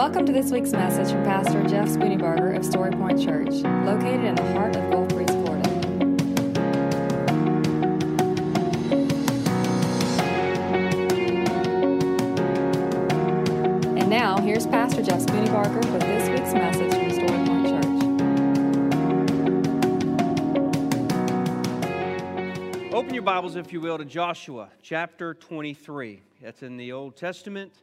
Welcome to this week's message from Pastor Jeff Spooneybarger of Story Point Church, located in the heart of Gulf Breeze, Florida. And now, here's Pastor Jeff Spooneybarger with this week's message from Story Point Church. Open your Bibles, if you will, to Joshua chapter 23. That's in the Old Testament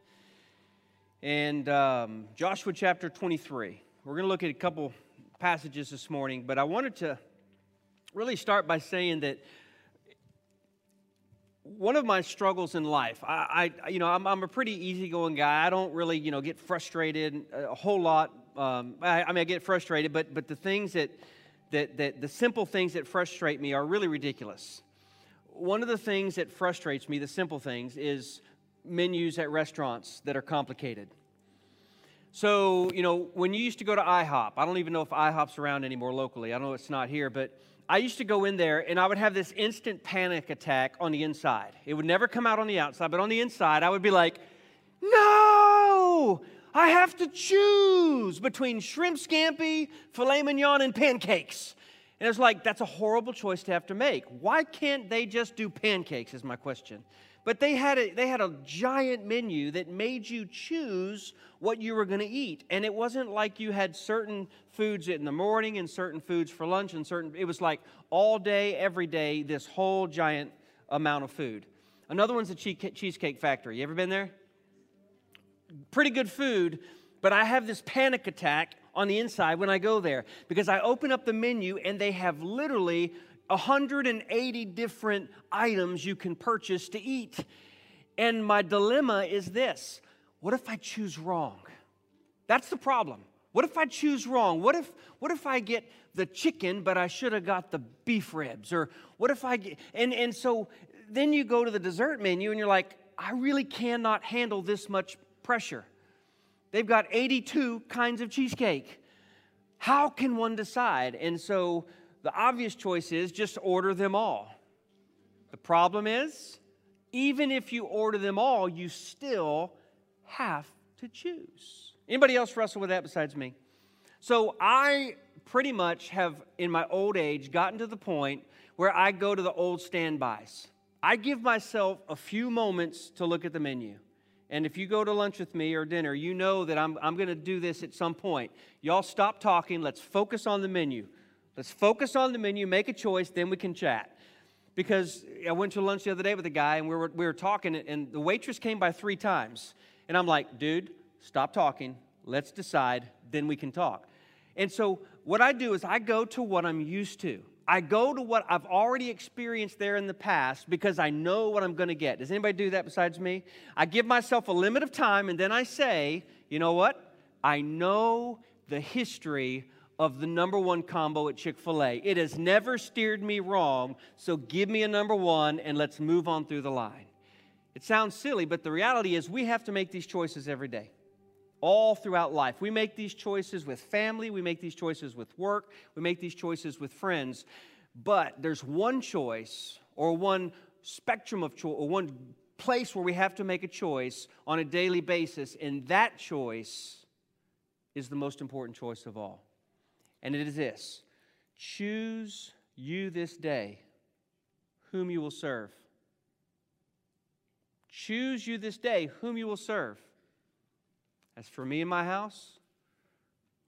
and um, Joshua chapter 23. We're going to look at a couple passages this morning, but I wanted to really start by saying that one of my struggles in life, I, I you know, I'm, I'm, a pretty easygoing guy. I don't really, you know, get frustrated a whole lot. Um, I, I mean, I get frustrated, but but the things that that that the simple things that frustrate me are really ridiculous. One of the things that frustrates me, the simple things, is menus at restaurants that are complicated. So, you know, when you used to go to IHOP, I don't even know if IHOP's around anymore locally. I know it's not here, but I used to go in there and I would have this instant panic attack on the inside. It would never come out on the outside, but on the inside, I would be like, no, I have to choose between shrimp scampi, filet mignon, and pancakes. And it's like, that's a horrible choice to have to make. Why can't they just do pancakes, is my question. But they had a, they had a giant menu that made you choose what you were going to eat. And it wasn't like you had certain foods in the morning and certain foods for lunch and certain, it was like all day, every day, this whole giant amount of food. Another one's the Cheesecake Factory. You ever been there? Pretty good food, but I have this panic attack on the inside when I go there because I open up the menu and they have literally 180 different items you can purchase to eat. And my dilemma is this what if I choose wrong? That's the problem. What if I choose wrong? What if, what if I get the chicken, but I should have got the beef ribs? Or what if I get, and, and so then you go to the dessert menu and you're like, I really cannot handle this much pressure. They've got 82 kinds of cheesecake. How can one decide? And so the obvious choice is just order them all. The problem is, even if you order them all, you still have to choose. Anybody else wrestle with that besides me? So I pretty much have, in my old age, gotten to the point where I go to the old standbys. I give myself a few moments to look at the menu. And if you go to lunch with me or dinner, you know that I'm, I'm going to do this at some point. Y'all stop talking. Let's focus on the menu. Let's focus on the menu, make a choice, then we can chat. Because I went to lunch the other day with a guy and we were, we were talking, and the waitress came by three times. And I'm like, dude, stop talking. Let's decide, then we can talk. And so what I do is I go to what I'm used to. I go to what I've already experienced there in the past because I know what I'm going to get. Does anybody do that besides me? I give myself a limit of time and then I say, you know what? I know the history of the number one combo at Chick fil A. It has never steered me wrong, so give me a number one and let's move on through the line. It sounds silly, but the reality is we have to make these choices every day, all throughout life. We make these choices with family, we make these choices with work, we make these choices with friends. But there's one choice or one spectrum of choice or one place where we have to make a choice on a daily basis, and that choice is the most important choice of all and it is this choose you this day whom you will serve. Choose you this day whom you will serve. As for me and my house,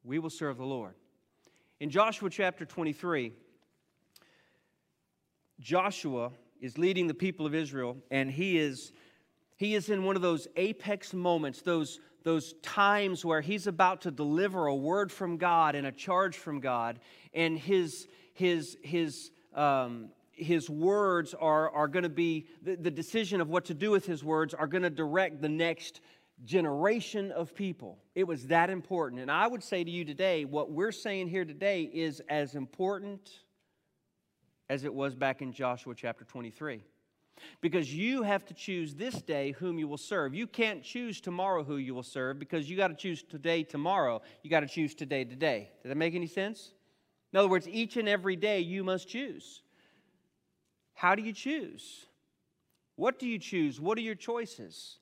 we will serve the Lord. In Joshua chapter 23, Joshua is leading the people of Israel, and he is, he is in one of those apex moments, those, those times where he's about to deliver a word from God and a charge from God, and his, his, his, um, his words are, are going to be, the, the decision of what to do with his words are going to direct the next generation of people. It was that important. And I would say to you today, what we're saying here today is as important as it was back in Joshua chapter 23 because you have to choose this day whom you will serve. You can't choose tomorrow who you will serve because you got to choose today, tomorrow. You got to choose today, today. Does that make any sense? In other words, each and every day you must choose. How do you choose? What do you choose? What are your choices?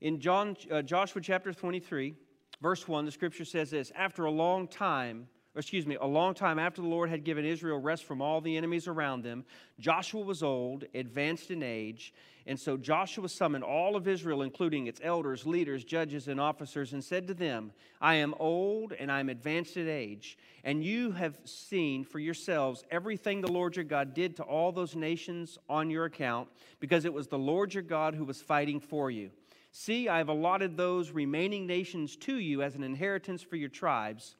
In John, uh, Joshua chapter 23, verse 1, the scripture says this After a long time, excuse me, a long time after the Lord had given Israel rest from all the enemies around them, Joshua was old, advanced in age, and so Joshua summoned all of Israel, including its elders, leaders, judges, and officers, and said to them, I am old and I am advanced in age, and you have seen for yourselves everything the Lord your God did to all those nations on your account, because it was the Lord your God who was fighting for you. See, I have allotted those remaining nations to you as an inheritance for your tribes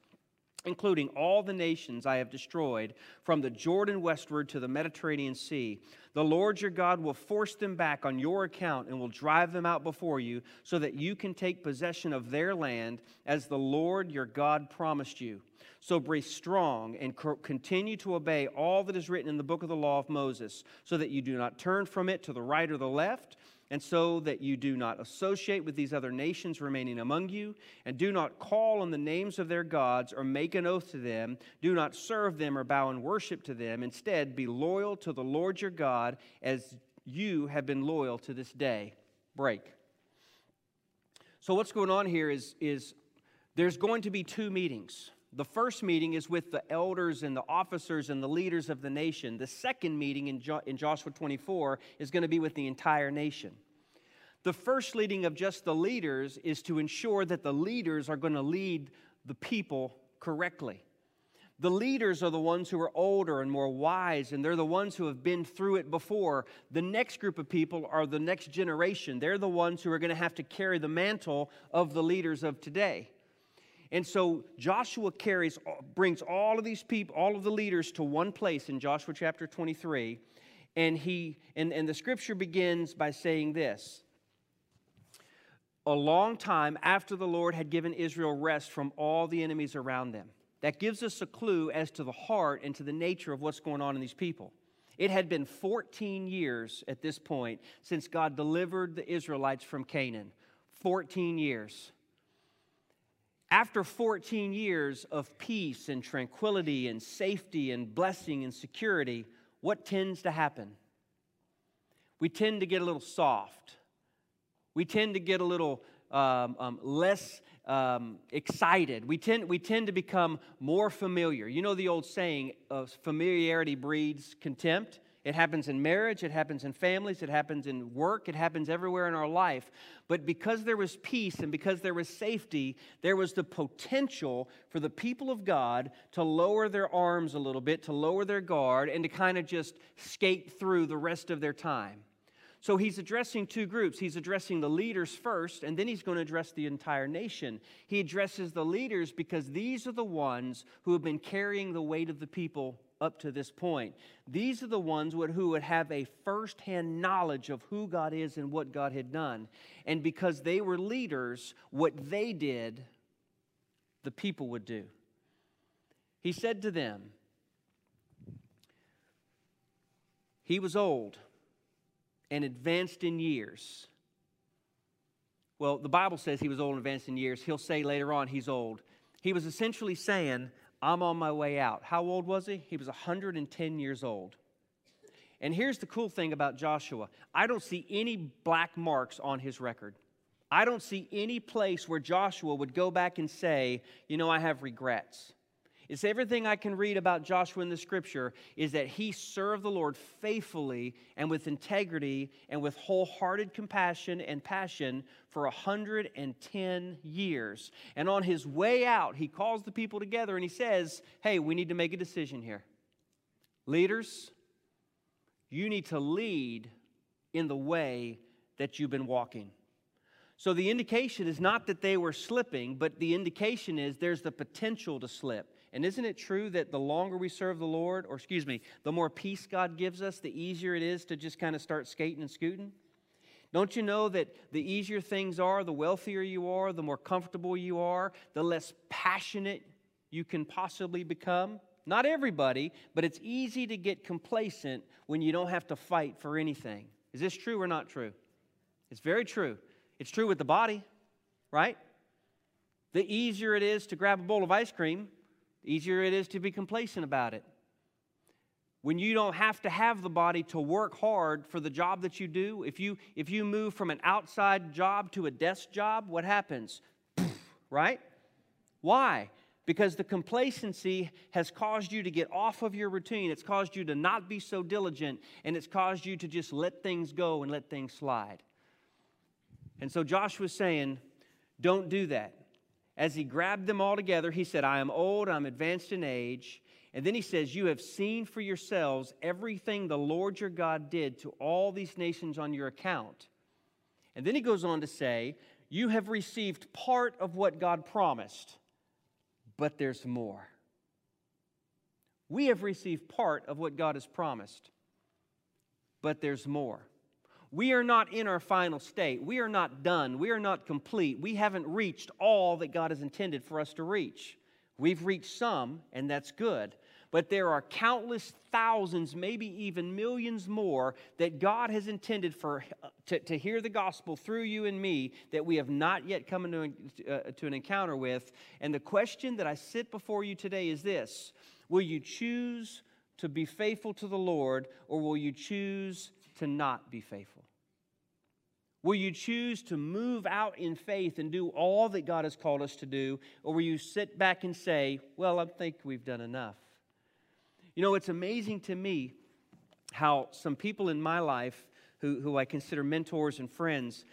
including all the nations I have destroyed, from the Jordan westward to the Mediterranean Sea. The Lord your God will force them back on your account and will drive them out before you, so that you can take possession of their land as the Lord your God promised you. So be strong and continue to obey all that is written in the book of the law of Moses, so that you do not turn from it to the right or the left and so that you do not associate with these other nations remaining among you, and do not call on the names of their gods or make an oath to them, do not serve them or bow in worship to them. Instead, be loyal to the Lord your God as you have been loyal to this day. Break. So, what's going on here is, is there's going to be two meetings. The first meeting is with the elders and the officers and the leaders of the nation. The second meeting in, jo- in Joshua 24 is going to be with the entire nation. The first leading of just the leaders is to ensure that the leaders are going to lead the people correctly. The leaders are the ones who are older and more wise, and they're the ones who have been through it before. The next group of people are the next generation. They're the ones who are going to have to carry the mantle of the leaders of today. And so Joshua carries, brings all of these people, all of the leaders to one place in Joshua chapter 23. And he and, and the scripture begins by saying this. A long time after the Lord had given Israel rest from all the enemies around them. That gives us a clue as to the heart and to the nature of what's going on in these people. It had been 14 years at this point since God delivered the Israelites from Canaan. 14 years. After 14 years of peace and tranquility and safety and blessing and security, what tends to happen? We tend to get a little soft. We tend to get a little um, um, less um, excited. We tend, we tend to become more familiar. You know the old saying, uh, familiarity breeds contempt? It happens in marriage, it happens in families, it happens in work, it happens everywhere in our life. But because there was peace and because there was safety, there was the potential for the people of God to lower their arms a little bit, to lower their guard, and to kind of just skate through the rest of their time. So he's addressing two groups. He's addressing the leaders first, and then he's going to address the entire nation. He addresses the leaders because these are the ones who have been carrying the weight of the people up to this point. These are the ones who would have a firsthand knowledge of who God is and what God had done. And because they were leaders, what they did, the people would do. He said to them, He was old and advanced in years. Well, the Bible says he was old and advanced in years. He'll say later on he's old. He was essentially saying, I'm on my way out. How old was he? He was 110 years old. And here's the cool thing about Joshua I don't see any black marks on his record. I don't see any place where Joshua would go back and say, You know, I have regrets. It's everything I can read about Joshua in the scripture is that he served the Lord faithfully and with integrity and with wholehearted compassion and passion for 110 years. And on his way out, he calls the people together and he says, Hey, we need to make a decision here. Leaders, you need to lead in the way that you've been walking. So the indication is not that they were slipping, but the indication is there's the potential to slip. And isn't it true that the longer we serve the Lord, or excuse me, the more peace God gives us, the easier it is to just kind of start skating and scooting? Don't you know that the easier things are, the wealthier you are, the more comfortable you are, the less passionate you can possibly become? Not everybody, but it's easy to get complacent when you don't have to fight for anything. Is this true or not true? It's very true. It's true with the body, right? The easier it is to grab a bowl of ice cream, the easier it is to be complacent about it. when you don't have to have the body to work hard for the job that you do, if you if you move from an outside job to a desk job, what happens? right? Why? Because the complacency has caused you to get off of your routine. It's caused you to not be so diligent, and it's caused you to just let things go and let things slide. And so Joshua's saying, Don't do that. As he grabbed them all together, he said, I am old, I'm advanced in age. And then he says, You have seen for yourselves everything the Lord your God did to all these nations on your account. And then he goes on to say, You have received part of what God promised but there's more. We have received part of what God has promised, but there's more. We are not in our final state. We are not done. We are not complete. We haven't reached all that God has intended for us to reach. We've reached some, and that's good. But there are countless thousands, maybe even millions more, that God has intended for to, to hear the gospel through you and me that we have not yet come into uh, to an encounter with. And the question that I sit before you today is this Will you choose to be faithful to the Lord, or will you choose to not be faithful? Will you choose to move out in faith and do all that God has called us to do, or will you sit back and say, Well, I think we've done enough? You know, it's amazing to me how some people in my life who, who I consider mentors and friends,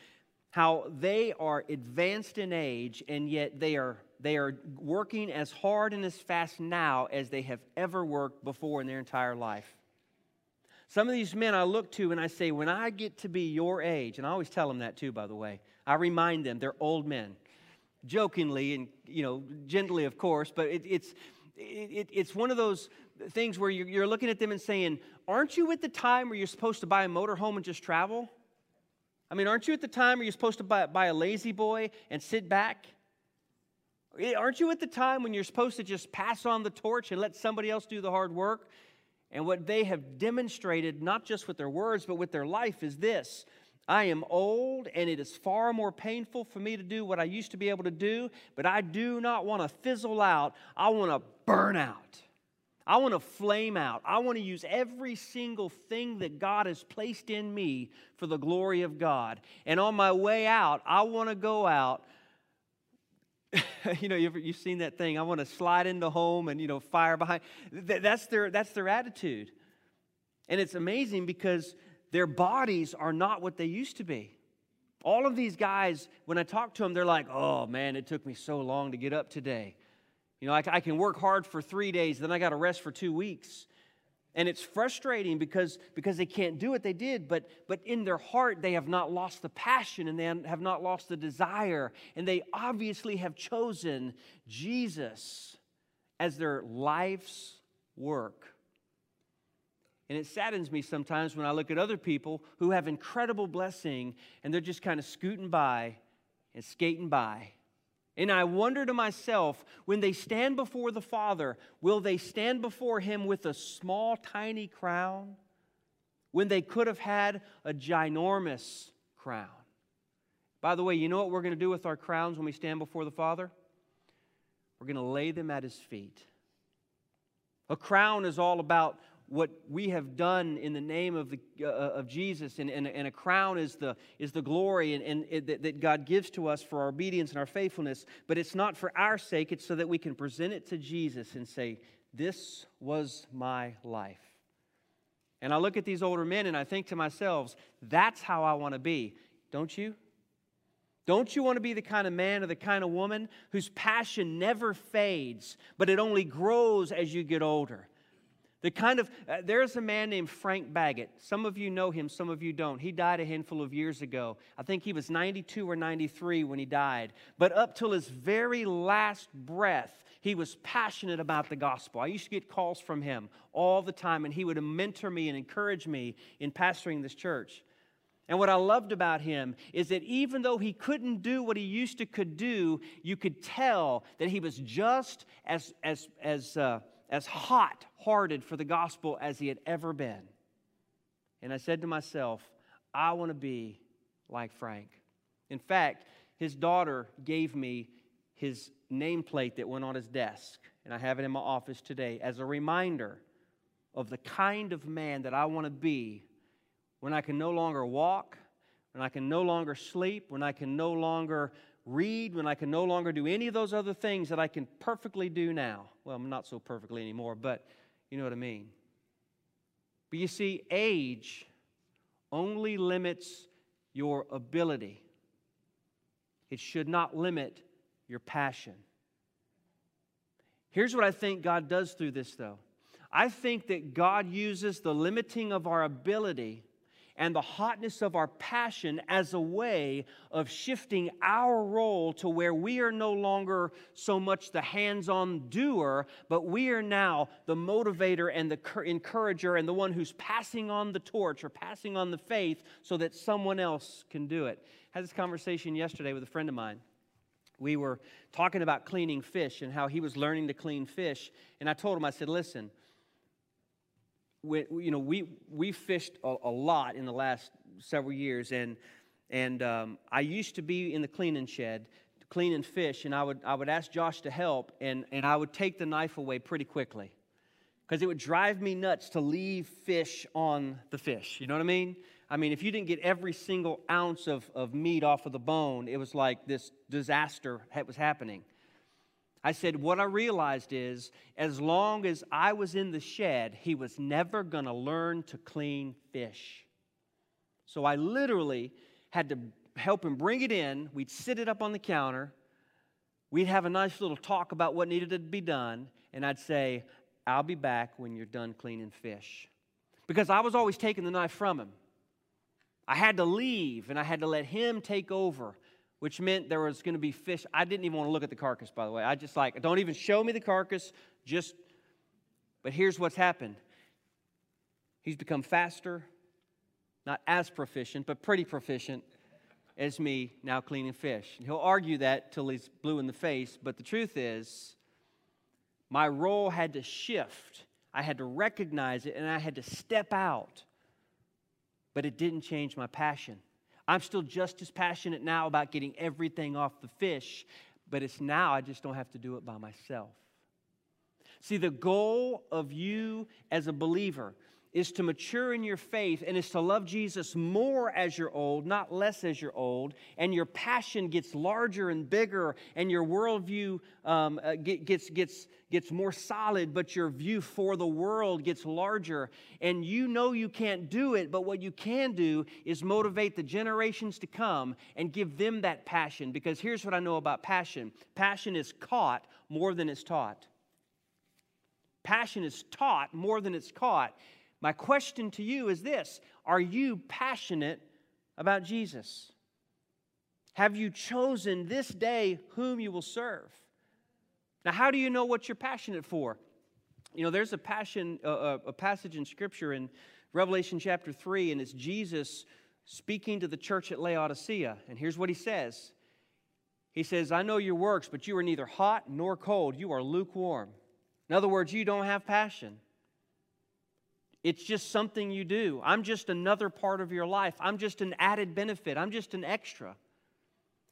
how they are advanced in age and yet they are, they are working as hard and as fast now as they have ever worked before in their entire life. Some of these men I look to and I say, when I get to be your age, and I always tell them that too, by the way, I remind them they're old men. Jokingly and, you know, gently, of course, but it, it's, it, it's one of those things where you're, you're looking at them and saying, Aren't you at the time where you're supposed to buy a motorhome and just travel? I mean, aren't you at the time where you're supposed to buy, buy a La-Z-Boy and sit back? Eh, aren't you at the time when you're supposed to just pass on the torch and let somebody else do the hard work? And what they have demonstrated, not just with their words, but with their life, is this I am old, and it is far more painful for me to do what I used to be able to do, but I do not want to fizzle out. I want to burn out. I want to flame out. I want to use every single thing that God has placed in me for the glory of God. And on my way out, I want to go out. you know, you've, you've seen that thing. I want to slide into home and, you know, fire behind. That's their, that's their attitude. And it's amazing because their bodies are not what they used to be. All of these guys, when I talk to them, they're like, oh man, it took me so long to get up today. You know, I, I can work hard for three days, then I got to rest for two weeks. And it's frustrating because, because they can't do what they did, but, but in their heart, they have not lost the passion and they have not lost the desire. And they obviously have chosen Jesus as their life's work. And it saddens me sometimes when I look at other people who have incredible blessing and they're just kind of scooting by and skating by. And I wonder to myself, when they stand before the Father, will they stand before Him with a small, tiny crown? When they could have had a ginormous crown. By the way, you know what we're going to do with our crowns when we stand before the Father? We're going to lay them at His feet. A crown is all about what we have done in the name of, the, uh, uh, of Jesus, and, and, and, a crown is the, is the glory and, and it, that, that God gives to us for our obedience and our faithfulness. But it's not for our sake, it's so that we can present it to Jesus and say, This was my life. And I look at these older men and I think to myself, That's how I want to be. Don't you? Don't you want to be the kind of man or the kind of woman whose passion never fades, but it only grows as you get older? The kind of, uh, there's a man named Frank Baggett. Some of you know him, some of you don't. He died a handful of years ago. I think he was 92 or 93 when he died. But up till his very last breath, he was passionate about the gospel. I used to get calls from him all the time, and he would mentor me and encourage me in pastoring this church. And what I loved about him is that even though he couldn't do what he used to could do, you could tell that he was just as, as, as, uh, as hot hearted for the gospel as he had ever been. And I said to myself, I want to be like Frank. In fact, his daughter gave me his nameplate that went on his desk, and I have it in my office today as a reminder of the kind of man that I want to be when I can no longer walk, when I can no longer sleep, when I can no longer read, when I can no longer do any of those other things that I can perfectly do now. Well, I'm not so perfectly anymore, but you know what I mean. But you see, age only limits your ability, it should not limit your passion. Here's what I think God does through this, though. I think that God uses the limiting of our ability and the hotness of our passion as a way of shifting our role to where we are no longer so much the hands on doer, but we are now the motivator and the encourager and the one who's passing on the torch or passing on the faith so that someone else can do it. I had this conversation yesterday with a friend of mine we were talking about cleaning fish and how he was learning to clean fish. And I told him, I said, listen, we, you know, we, we fished a, a, lot in the last several years, and, and um, I used to be in the cleaning shed cleaning fish, and I would, I would ask Josh to help, and, and I would take the knife away pretty quickly because it would drive me nuts to leave fish on the fish. You know what I mean? I mean, if you didn't get every single ounce of, of meat off of the bone, it was like this disaster was happening. I said, What I realized is, as long as I was in the shed, he was never going to learn to clean fish. So I literally had to help him bring it in. We'd sit it up on the counter. We'd have a nice little talk about what needed to be done. And I'd say, I'll be back when you're done cleaning fish. Because I was always taking the knife from him. I had to leave and I had to let him take over which meant there was going to be fish. I didn't even want to look at the carcass, by the way. I just like, don't even show me the carcass, just, but here's what's happened. He's become faster, not as proficient, but pretty proficient as me now cleaning fish. And he'll argue that till he's blue in the face, but the truth is, my role had to shift. I had to recognize it and I had to step out. But it didn't change my passion. I'm still just as passionate now about getting everything off the fish, but it's now I just don't have to do it by myself. See, the goal of you as a believer is to mature in your faith and is to love Jesus more as you're old, not less as you're old, and your passion gets larger and bigger, and your worldview um, uh, gets, gets, gets more solid, but your view for the world gets larger. And you know you can't do it, but what you can do is motivate the generations to come and give them that passion. Because here's what I know about passion passion is caught more than it's taught. Passion is taught more than it's caught. My question to you is this Are you passionate about Jesus? Have you chosen this day whom you will serve? Now, how do you know what you're passionate for? You know, there's a passion, uh, a passage in Scripture in Revelation chapter 3, and it's Jesus speaking to the church at Laodicea. And here's what he says He says, I know your works, but you are neither hot nor cold. You are lukewarm. In other words, you don't have passion. It's just something you do. I'm just another part of your life. I'm just an added benefit. I'm just an extra.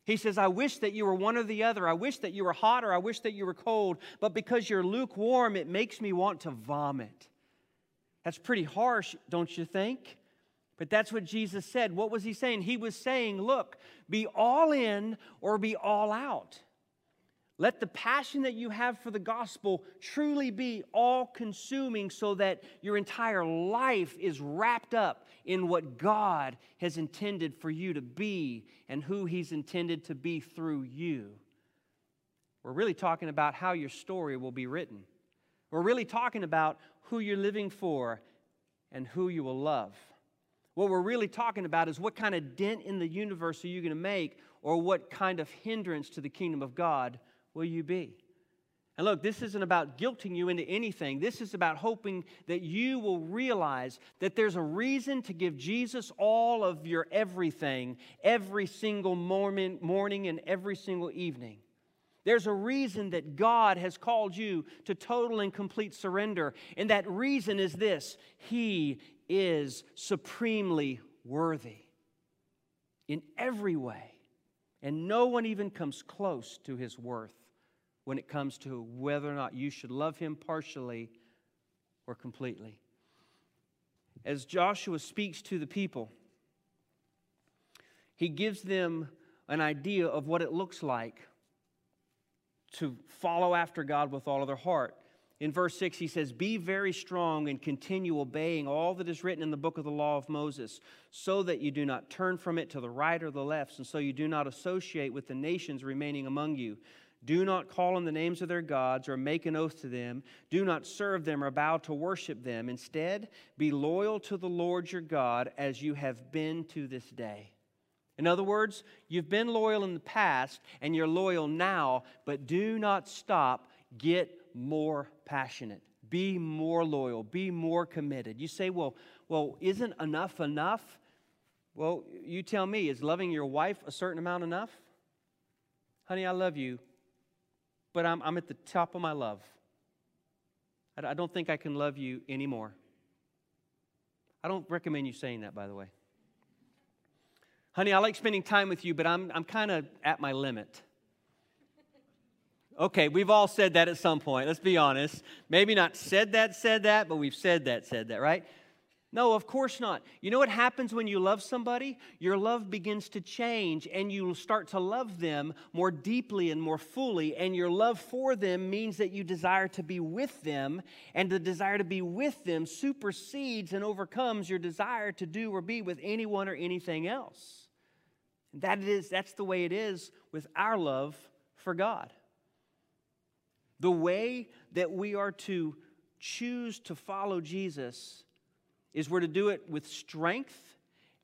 He says, I wish that you were one or the other. I wish that you were hot or I wish that you were cold. But because you're lukewarm, it makes me want to vomit. That's pretty harsh, don't you think? But that's what Jesus said. What was he saying? He was saying, look, be all in or be all out. Let the passion that you have for the gospel truly be all consuming so that your entire life is wrapped up in what God has intended for you to be and who He's intended to be through you. We're really talking about how your story will be written. We're really talking about who you're living for and who you will love. What we're really talking about is what kind of dent in the universe are you going to make, or what kind of hindrance to the kingdom of God will you be? And look, this isn't about guilting you into anything. This is about hoping that you will realize that there's a reason to give Jesus all of your everything every single morning, morning and every single evening. There's a reason that God has called you to total and complete surrender. And that reason is this He is supremely worthy in every way. And no one even comes close to His worth when it comes to whether or not you should love him partially or completely. as Joshua speaks to the people, he gives them an idea of what it looks like to follow after God with all of their heart. In verse 6, he says, Be very strong and continue obeying all that is written in the book of the law of Moses, so that you do not turn from it to the right or the left, and so you do not associate with the nations remaining among you. Do not call on the names of their gods or make an oath to them. Do not serve them or bow to worship them. Instead, be loyal to the Lord your God as you have been to this day. In other words, you've been loyal in the past and you're loyal now, but do not stop. Get more passionate. Be more loyal. Be more committed. You say, well, well, isn't enough enough? Well, you tell me, is loving your wife a certain amount enough? Honey, I love you, but I'm, I'm at the top of my love. I, I don't think I can love you anymore. I don't recommend you saying that, by the way. Honey, I like spending time with you, but I'm, I'm kind of at my limit. Okay, we've all said that at some point. Let's be honest. Maybe not said that, said that, but we've said that, said that, right? No, of course not. You know what happens when you love somebody? Your love begins to change and you start to love them more deeply and more fully. And your love for them means that you desire to be with them. And the desire to be with them supersedes and overcomes your desire to do or be with anyone or anything else. That is, that's the way it is with our love for God. The way that we are to choose to follow Jesus is we're to do it with strength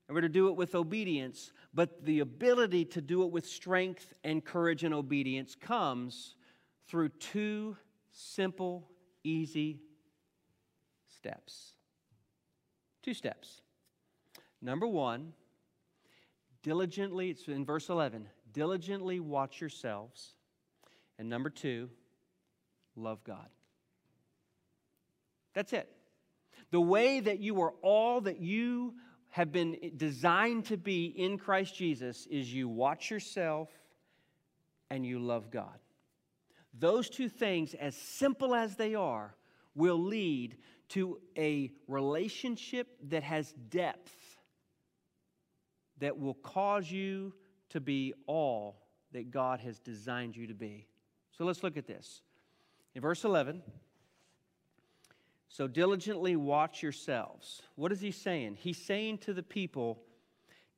and we're to do it with obedience. But the ability to do it with strength and courage and obedience comes through two simple, easy steps. Two steps. Number one, diligently, it's in verse 11, diligently watch yourselves. And number two, love God. That's it. The way that you are all that you have been designed to be in Christ Jesus is you watch yourself and you love God. Those two things, as simple as they are, will lead to a relationship that has depth that will cause you to be all that God has designed you to be. So let's look at this. In verse 11, so diligently watch yourselves. What is he saying? He's saying to the people,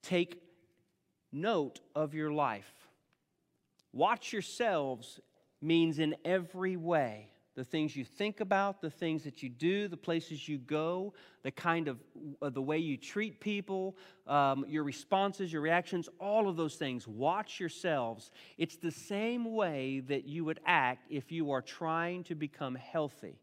take note of your life. Watch yourselves means in every way the things you think about, the things that you do, the places you go, the kind of uh, the way you treat people, um, your responses, your reactions, all of those things. Watch yourselves. It's the same way that you would act if you are trying to become healthy.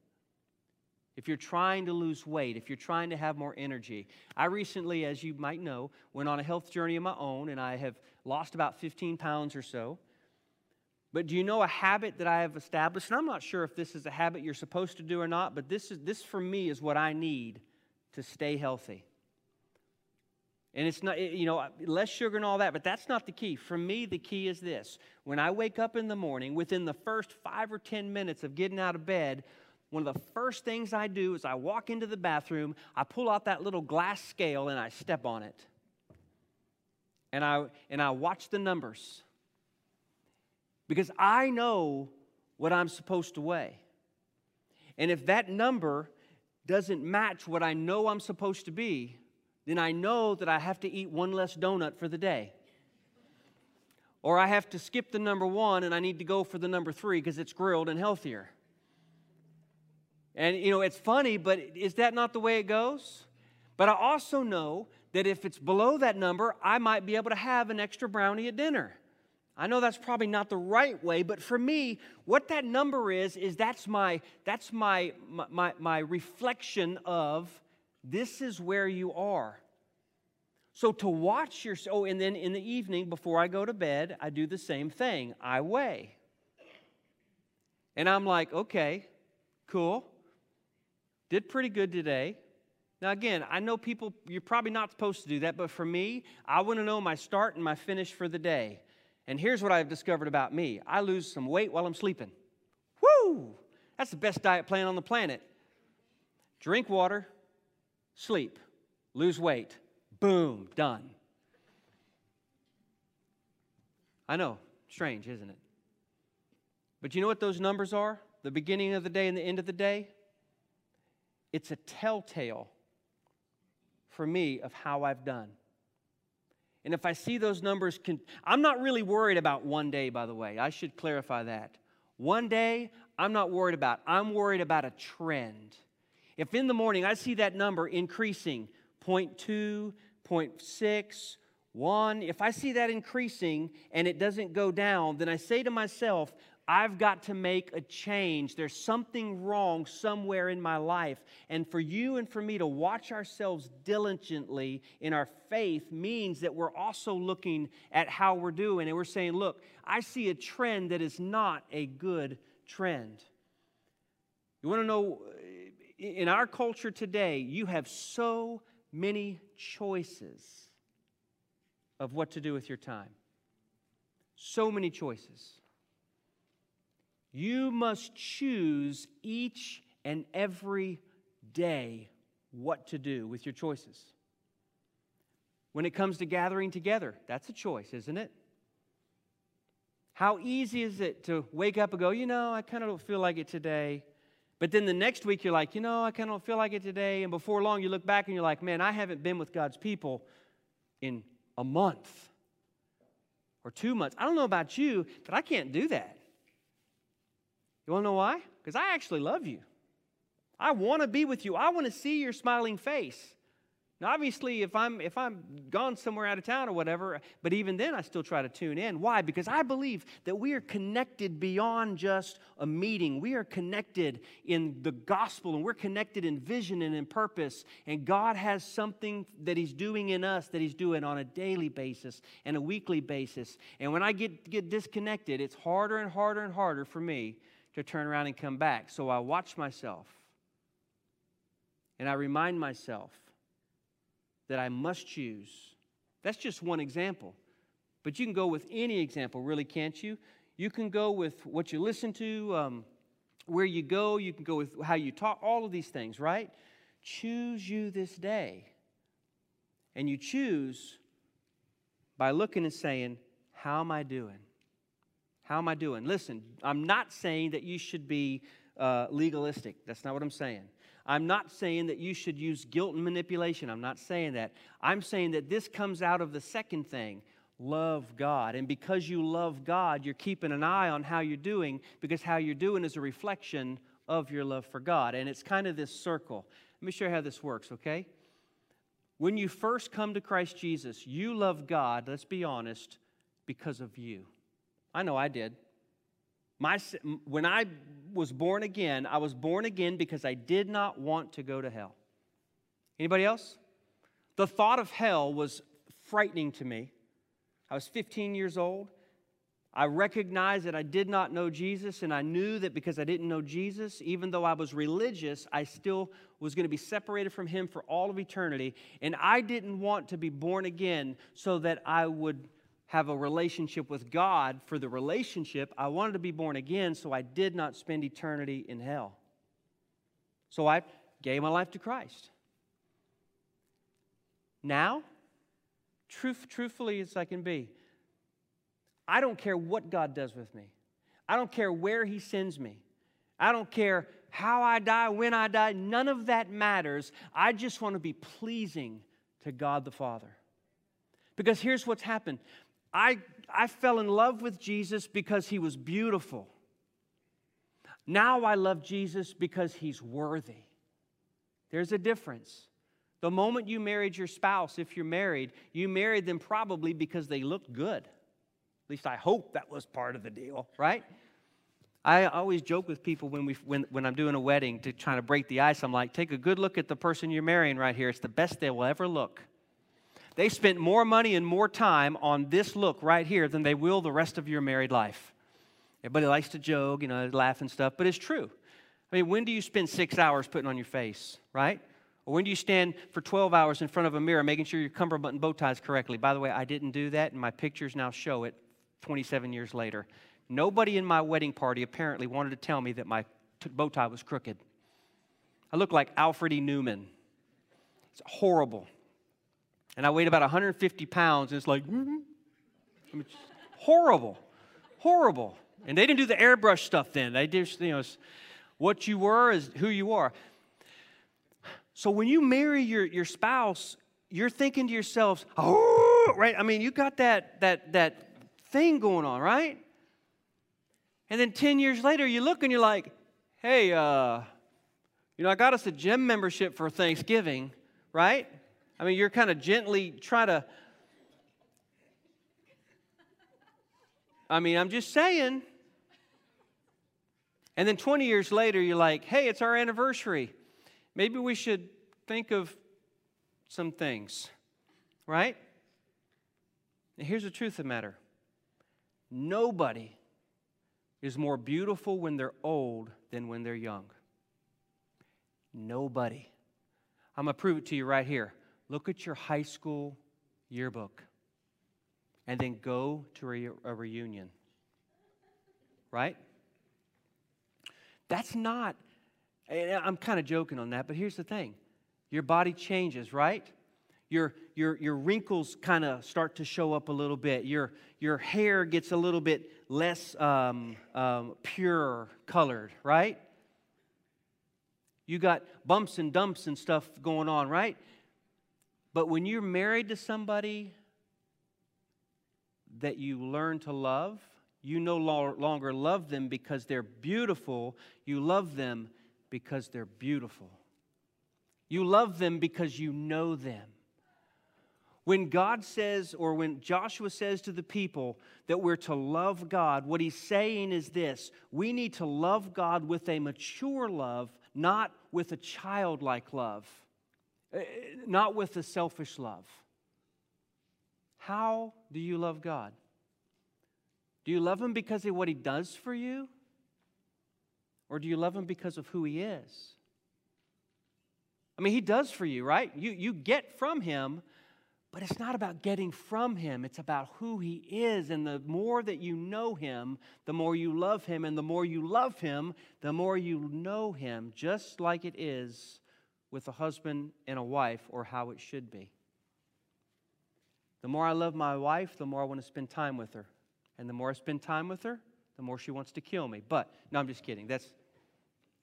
If you're trying to lose weight, if you're trying to have more energy. I recently, as you might know, went on a health journey of my own and I have lost about 15 pounds or so. But do you know a habit that I have established? And I'm not sure if this is a habit you're supposed to do or not, but this, is, this for me is what I need to stay healthy. And it's not, you know, less sugar and all that, but that's not the key. For me, the key is this. When I wake up in the morning, within the first five or 10 minutes of getting out of bed, one of the first things I do is I walk into the bathroom, I pull out that little glass scale, and I step on it. And I, and I watch the numbers because I know what I'm supposed to weigh. And if that number doesn't match what I know I'm supposed to be, then I know that I have to eat one less donut for the day. Or I have to skip the number one and I need to go for the number three because it's grilled and healthier. And you know, it's funny, but is that not the way it goes? But I also know that if it's below that number, I might be able to have an extra brownie at dinner. I know that's probably not the right way, but for me, what that number is, is that's my, that's my, my, my reflection of this is where you are. So to watch your, oh, and then in the evening before I go to bed, I do the same thing. I weigh. And I'm like, okay, cool. Did pretty good today. Now, again, I know people, you're probably not supposed to do that, but for me, I want to know my start and my finish for the day. And here's what I've discovered about me I lose some weight while I'm sleeping. Woo! That's the best diet plan on the planet. Drink water, sleep. lose weight, boom, done. I know, strange, isn't it? But you know what those numbers are? The beginning of the day and the end of the day? It's a telltale for me of how I've done. And if I see those numbers, con- I'm not really worried about one day, by the way. I should clarify that. One day, I'm not worried about. I'm worried about a trend. If in the morning I see that number increasing 0.2, 0.6, 1, if I see that increasing and it doesn't go down, then I say to myself, I've got to make a change. There's something wrong somewhere in my life. And for you and for me to watch ourselves diligently in our faith means that we're also looking at how we're doing and we're saying, look, I see a trend that is not a good trend. You want to know, in our culture today, you have so many choices of what to do with your time. So many choices. You must choose each and every day what to do with your choices. When it comes to gathering together, that's a choice, isn't it? How easy is it to wake up and go, you know, I kind of don't feel like it today. But then the next week you're like, you know, I kind of don't feel like it today. And before long you look back and you're like, man, I haven't been with God's people in a month or two months. I don't know about you, but I can't do that. You want to know why? Because I actually love you. I want to be with you. I want to see your smiling face. Now, obviously, if I'm if I'm gone somewhere out of town or whatever, but even then, I still try to tune in. Why? Because I believe that we are connected beyond just a meeting. We are connected in the gospel, and we're connected in vision and in purpose. And God has something that He's doing in us that He's doing on a daily basis and a weekly basis. And when I get get disconnected, it's harder and harder and harder for me to turn around and come back. So I watch myself and I remind myself that I must choose. That's just one example. But you can go with any example, really, can't you? You can go with what you listen to, um, where you go, you can go with how you talk, all of these things, right? Choose you this day. And you choose by looking and saying, How am I doing? How am I doing? Listen, I'm not saying that you should be uh, legalistic. That's not what I'm saying. I'm not saying that you should use guilt and manipulation. I'm not saying that. I'm saying that this comes out of the second thing love God. And because you love God, you're keeping an eye on how you're doing because how you're doing is a reflection of your love for God. And it's kind of this circle. Let me show you how this works, okay? When you first come to Christ Jesus, you love God, let's be honest, because of you. I know I did. My, when I was born again, I was born again because I did not want to go to hell. Anybody else? The thought of hell was frightening to me. I was 15 years old. I recognized that I did not know Jesus, and I knew that because I didn't know Jesus, even though I was religious, I still was going to be separated from Him for all of eternity. And I didn't want to be born again so that I would have a relationship with God for the relationship. I wanted to be born again, so I did not spend eternity in hell. So I gave my life to Christ. Now, truth, truthfully as I can be, I don't care what God does with me. I don't care where He sends me. I don't care how I die, when I die. None of that matters. I just want to be pleasing to God the Father. Because here's what's happened I, I fell in love with Jesus because he was beautiful. Now I love Jesus because he's worthy. There's a difference. The moment you married your spouse, if you're married, you married them probably because they looked good. At least I hope that was part of the deal, right? I always joke with people when, we, when, when I'm doing a wedding to try to break the ice. I'm like, take a good look at the person you're marrying right here. It's the best they will ever look. They spent more money and more time on this look right here than they will the rest of your married life. Everybody likes to joke, you know, laugh and stuff, but it's true. I mean, when do you spend six hours putting on your face, right? Or when do you stand for 12 hours in front of a mirror making sure your cummerbund and bow ties correctly? By the way, I didn't do that, and my pictures now show it 27 years later. Nobody in my wedding party apparently wanted to tell me that my t- bow tie was crooked. I look like Alfred E. Neuman. It's horrible and I weighed about 150 pounds, and it's like, mm-hmm. I mean, horrible, horrible. And they didn't do the airbrush stuff then. They just, you know, what you were is who you are. So when you marry your, your spouse, you're thinking to yourselves, oh, right? I mean, you got that, that, that thing going on, right? And then 10 years later, you look and you're like, hey, uh, you know, I got us a gym membership for Thanksgiving, right? I mean, you're kind of gently trying to. I mean, I'm just saying. And then 20 years later, you're like, hey, it's our anniversary. Maybe we should think of some things, right? And here's the truth of the matter nobody is more beautiful when they're old than when they're young. Nobody. I'm going to prove it to you right here. Look at your high school yearbook and then go to a, reunion. Right? That's not, I'm kind of joking on that, but here's the thing your body changes, right? Your, your, your wrinkles kind of start to show up a little bit. Your, your hair gets a little bit less um, um, pure colored, right? You got bumps and dumps and stuff going on, right? But when you're married to somebody that you learn to love, you no longer love them because they're beautiful. You love them because they're beautiful. You love them because you know them. When God says, or when Joshua says to the people that we're to love God, what he's saying is this we need to love God with a mature love, not with a childlike love, Uh, not with a selfish love. How do you love God? Do you love him because of what he does for you? Or do you love him because of who he is? I mean, he does for you, right? You, you get from him, but it's not about getting from him. It's about who he is. And the more that you know him, the more you love him. And the more you love him, the more you know him, just like it is with a husband and a wife, or how it should be. The more I love my wife, the more I want to spend time with her. And the more I spend time with her, the more she wants to kill me. But, no, I'm just kidding. That's, does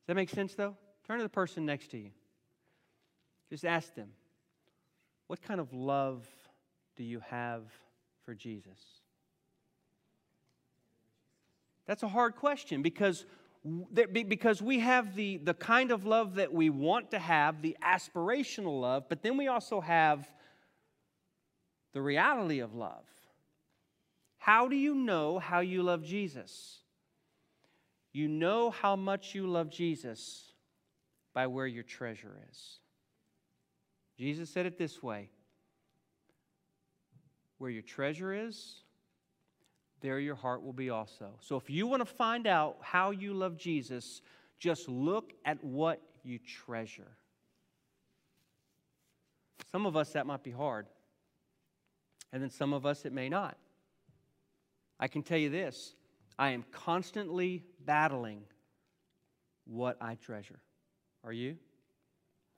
that make sense, though? Turn to the person next to you. Just ask them, what kind of love do you have for Jesus? That's a hard question because, because we have the, the kind of love that we want to have, the aspirational love, but then we also have the reality of love. How do you know how you love Jesus? You know how much you love Jesus by where your treasure is. Jesus said it this way Where your treasure is, there your heart will be also. So if you want to find out how you love Jesus, just look at what you treasure. Some of us, that might be hard. And then some of us, it may not. I can tell you this I am constantly battling what I treasure. Are you?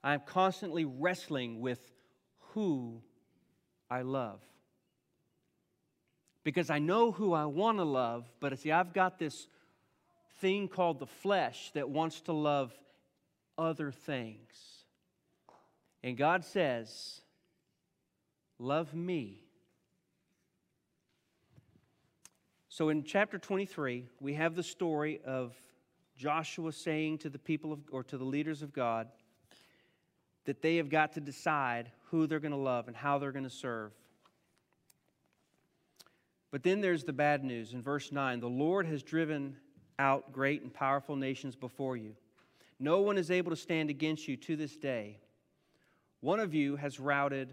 I am constantly wrestling with who I love. Because I know who I want to love, but see, I've got this thing called the flesh that wants to love other things. And God says, Love me So in chapter 23, we have the story of Joshua saying to the people of, or to the leaders of God that they have got to decide who they're going to love and how they're going to serve. But then there's the bad news in verse 9 the Lord has driven out great and powerful nations before you. No one is able to stand against you to this day. One of you has routed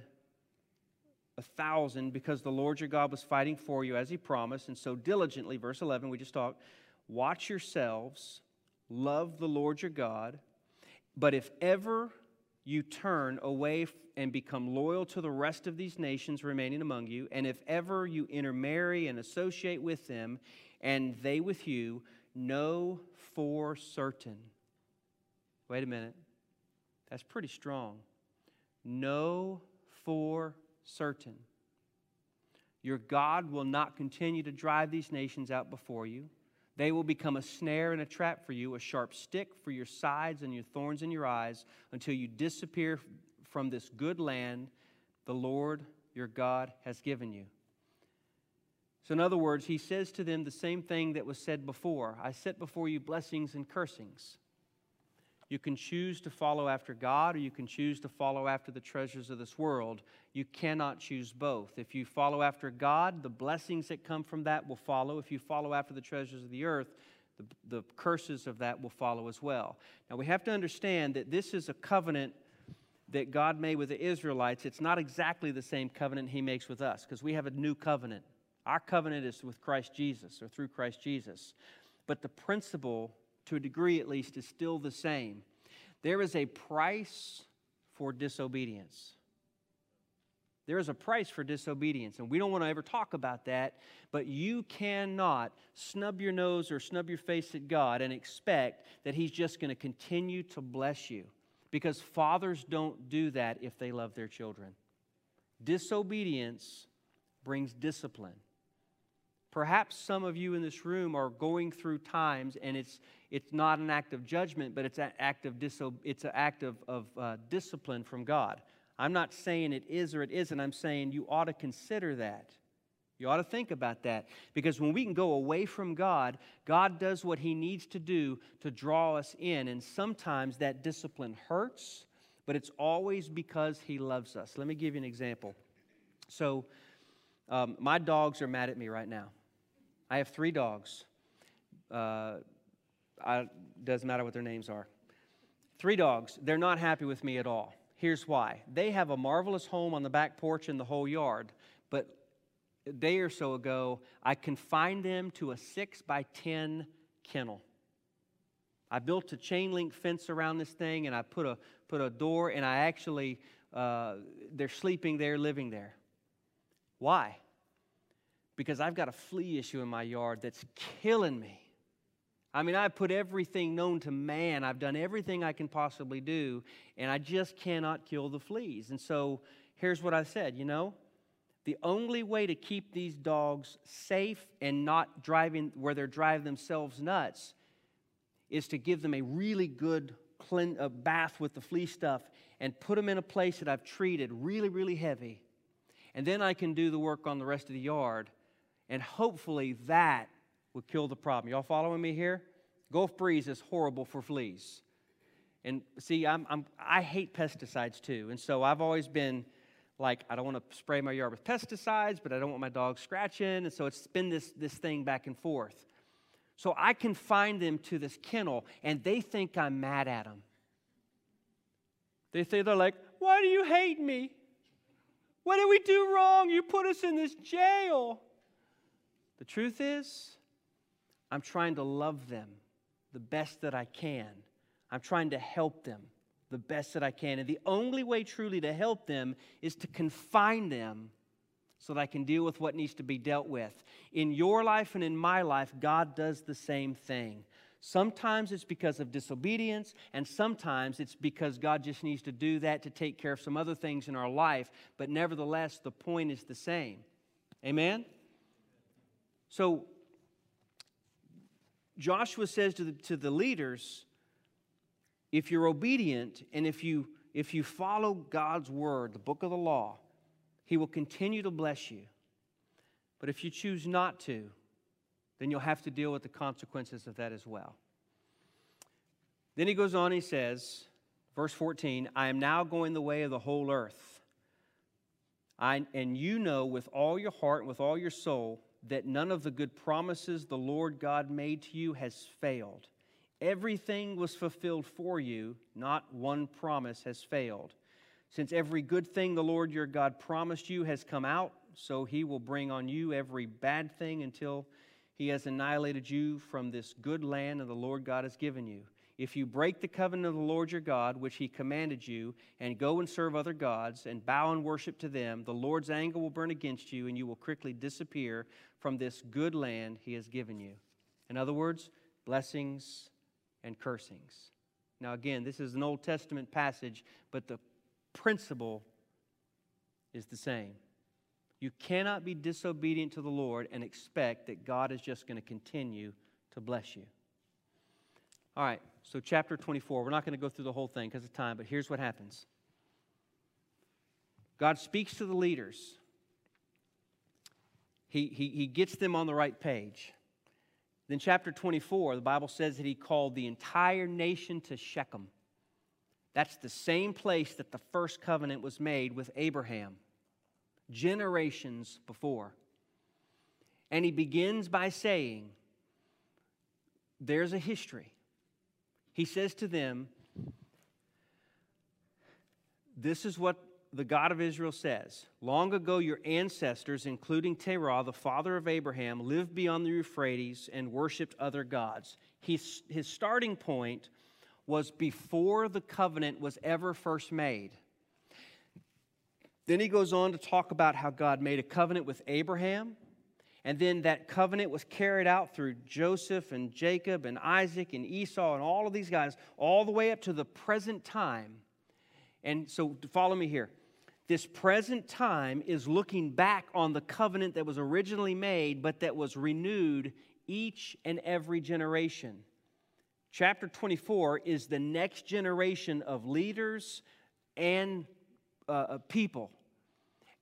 a thousand because the Lord your God was fighting for you as he promised. And so diligently, verse 11, we just talked, watch yourselves, love the Lord your God. But if ever you turn away and become loyal to the rest of these nations remaining among you, and if ever you intermarry and associate with them, and they with you, know for certain. Wait a minute. That's pretty strong. Know for certain. Your God will not continue to drive these nations out before you. They will become a snare and a trap for you, a sharp stick for your sides and your thorns in your eyes, until you disappear from this good land the Lord your God has given you. So, in other words, he says to them the same thing that was said before I set before you blessings and cursings. You can choose to follow after God or you can choose to follow after the treasures of this world. You cannot choose both. If you follow after God, the blessings that come from that will follow. If you follow after the treasures of the earth, the, the curses of that will follow as well. Now, we have to understand that this is a covenant that God made with the Israelites. It's not exactly the same covenant He makes with us because we have a new covenant. Our covenant is with Christ Jesus or through Christ Jesus. But the principle, to a degree at least, is still the same. There is a price for disobedience. There is a price for disobedience, and we don't want to ever talk about that, but you cannot snub your nose or snub your face at God and expect that He's just going to continue to bless you. Because fathers don't do that if they love their children. Disobedience brings discipline. Perhaps some of you in this room are going through times, and it's, it's not an act of judgment, but it's an act of, diso- it's an act of, of uh, discipline from God. I'm not saying it is or it isn't. I'm saying you ought to consider that. You ought to think about that. Because when we can go away from God, God does what He needs to do to draw us in. And sometimes that discipline hurts, but it's always because He loves us. Let me give you an example. So, um, my dogs are mad at me right now. I have three dogs. Uh, doesn't matter what their names are. Three dogs. They're not happy with me at all. Here's why. They have a marvelous home on the back porch in the whole yard, but a day or so ago, I confined them to a six by 10 kennel. I built a chain link fence around this thing and I put a, put a door, and I actually, uh, they're sleeping there, living there. Why? because I've got a flea issue in my yard that's killing me. I mean, I've put everything known to man, I've done everything I can possibly do, and I just cannot kill the fleas. And so here's what I said you know, the only way to keep these dogs safe and not driving where they're driving themselves nuts is to give them a really good clean, uh, bath with the flea stuff and put them in a place that I've treated really, really heavy. And then I can do the work on the rest of the yard and hopefully that will kill the problem. Y'all following me here? Gulf breeze is horrible for fleas. And see, I'm, I'm, I hate pesticides too. And so I've always been like, I don't want to spray my yard with pesticides, but I don't want my dog scratching. And so it's been this, this thing back and forth. So I confine them to this kennel, and they think I'm mad at them. They say, they're like, Why do you hate me? What did we do wrong? You put us in this jail. The truth is, I'm trying to love them the best that I can. I'm trying to help them the best that I can. And the only way truly to help them is to confine them so that I can deal with what needs to be dealt with. In your life and in my life, God does the same thing. Sometimes it's because of disobedience, and sometimes it's because God just needs to do that to take care of some other things in our life. But nevertheless, the point is the same. Amen? So Joshua says to the, to the leaders, if you're obedient and if you, if you follow God's word, the book of the law, he will continue to bless you. But if you choose not to, then you'll have to deal with the consequences of that as well. Then he goes on, he says, verse 14, I am now going the way of the whole earth. I, and you know with all your heart and with all your soul that none of the good promises the Lord God made to you has failed. Everything was fulfilled for you, not one promise has failed. Since every good thing the Lord your God promised you has come out, so he will bring on you every bad thing until he has annihilated you from this good land that the Lord God has given you. If you break the covenant of the Lord your God, which he commanded you, and go and serve other gods and bow and worship to them, the Lord's anger will burn against you, and you will quickly disappear from this good land he has given you. In other words, blessings and cursings. Now, again, this is an Old Testament passage, but the principle is the same. You cannot be disobedient to the Lord and expect that God is just going to continue to bless you. All right, so chapter 24. We're not going to go through the whole thing because of time, but here's what happens God speaks to the leaders, he, he, he gets them on the right page. Then, chapter 24, the Bible says that he called the entire nation to Shechem. That's the same place that the first covenant was made with Abraham, generations before. And he begins by saying, There's a history. He says to them, This is what the God of Israel says Long ago, your ancestors, including Terah, the father of Abraham, lived beyond the Euphrates and worshiped other gods. His, his starting point was before the covenant was ever first made. Then he goes on to talk about how God made a covenant with Abraham, and then that covenant was carried out through Joseph and Jacob and Isaac and Esau and all of these guys, all the way up to the present time. And so, follow me here. This present time is looking back on the covenant that was originally made, but that was renewed each and every generation. Chapter 24 is the next generation of leaders and uh, people.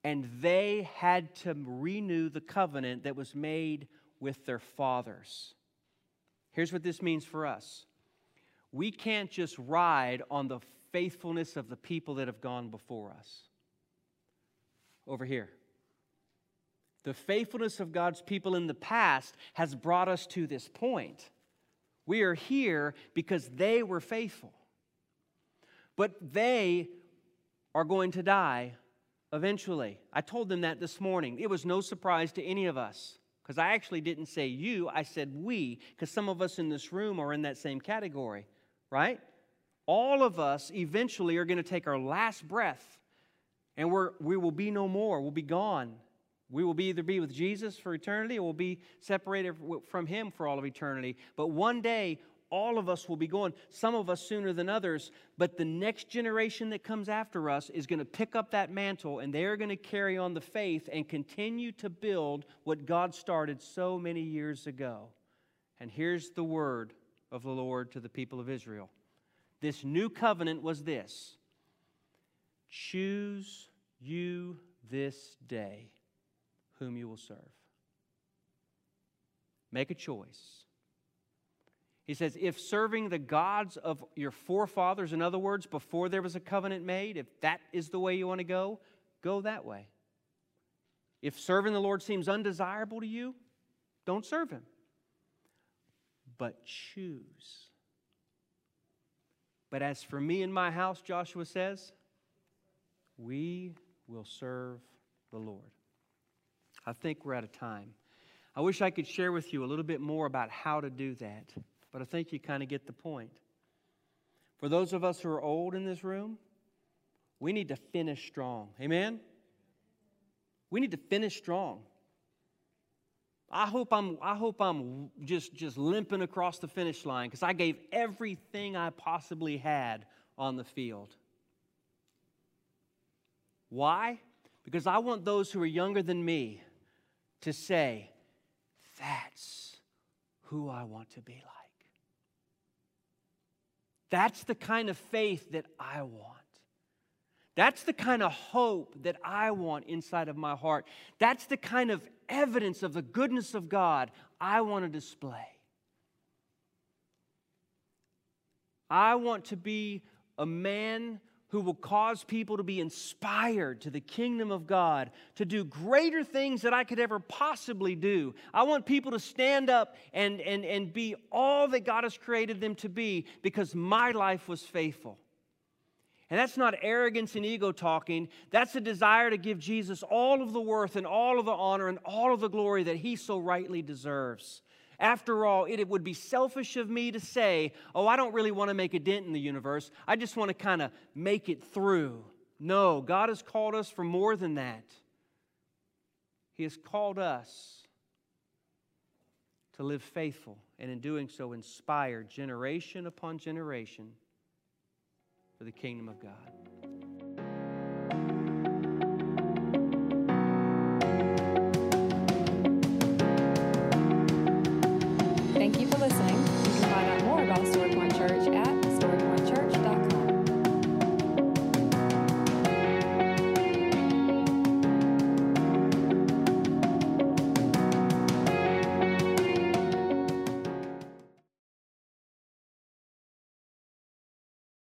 And they had to renew the covenant that was made with their fathers. Here's what this means for us we can't just ride on the faithfulness of the people that have gone before us over here. The faithfulness of God's people in the past has brought us to this point. We are here because they were faithful. But they are going to die eventually. I told them that this morning. It was no surprise to any of us because I actually didn't say you, I said we, because some of us in this room are in that same category, right? All of us eventually are going to take our last breath and we're, we will be no more. We'll be gone. We will be either be with Jesus for eternity or we'll be separated from Him for all of eternity. But one day, all of us will be going, some of us sooner than others, but the next generation that comes after us is going to pick up that mantle and they're going to carry on the faith and continue to build what God started so many years ago. And here's the word of the Lord to the people of Israel this new covenant was this Choose you this day whom you will serve. Make a choice. He says, if serving the gods of your forefathers, in other words, before there was a covenant made, if that is the way you want to go, go that way. If serving the Lord seems undesirable to you, don't serve Him. But choose. But as for me and my house, Joshua says, we will serve the Lord. I think we're out of time. I wish I could share with you a little bit more about how to do that, but I think you kind of get the point. For those of us who are old in this room, we need to finish strong. Amen? We need to finish strong. I hope I'm, I hope I'm just, just limping across the finish line because I gave everything I possibly had on the field. Why? Because I want those who are younger than me to say, that's who I want to be like. That's the kind of faith that I want. That's the kind of hope that I want inside of my heart. That's the kind of evidence of the goodness of God I want to display. I want to be a man who will cause people to be inspired to the kingdom of God, to do greater things that I could ever possibly do. I want people to stand up and, and, and be all that God has created them to be because my life was faithful. And that's not arrogance and ego talking. That's a desire to give Jesus all of the worth and all of the honor and all of the glory that he so rightly deserves. After all, it, would be selfish of me to say, oh, I don't really want to make a dent in the universe. I just want to kind of make it through. No, God has called us for more than that. He has called us to live faithful, and in doing so, inspire generation upon generation for the kingdom of God.